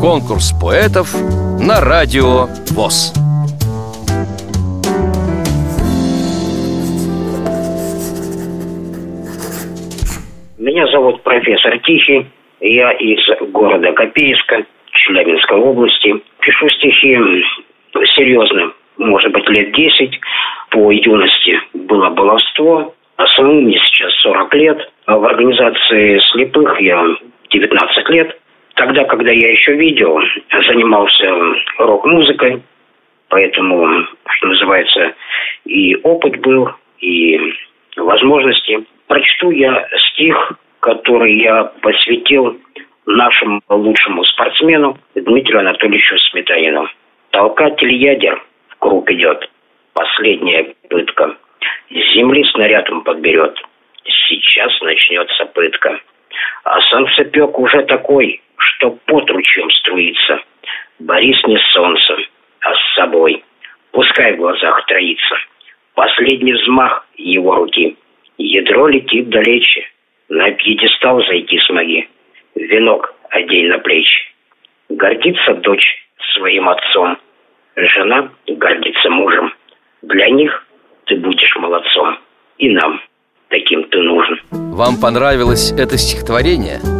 Конкурс поэтов на радио ВОЗ. Меня зовут профессор Тихий. Я из города Копейска, Челябинской области. Пишу стихи серьезно, может быть, лет 10. По юности было баловство. А самому мне сейчас 40 лет. А в организации слепых я 19 лет. Тогда, когда я еще видел, занимался рок-музыкой, поэтому, что называется, и опыт был, и возможности. Прочту я стих, который я посвятил нашему лучшему спортсмену Дмитрию Анатольевичу Сметанину. Толкатель ядер в круг идет. Последняя пытка. С земли снаряд он подберет. Сейчас начнется пытка. А солнцепек уже такой, что под ручьем струится. Борис не с солнцем, а с собой. Пускай в глазах троится. Последний взмах его руки. Ядро летит далече. На пьедестал зайти смоги. Венок одень на плечи. Гордится дочь своим отцом. Жена гордится мужем. Для них ты будешь молодцом. И нам таким ты нужен. Вам понравилось это стихотворение?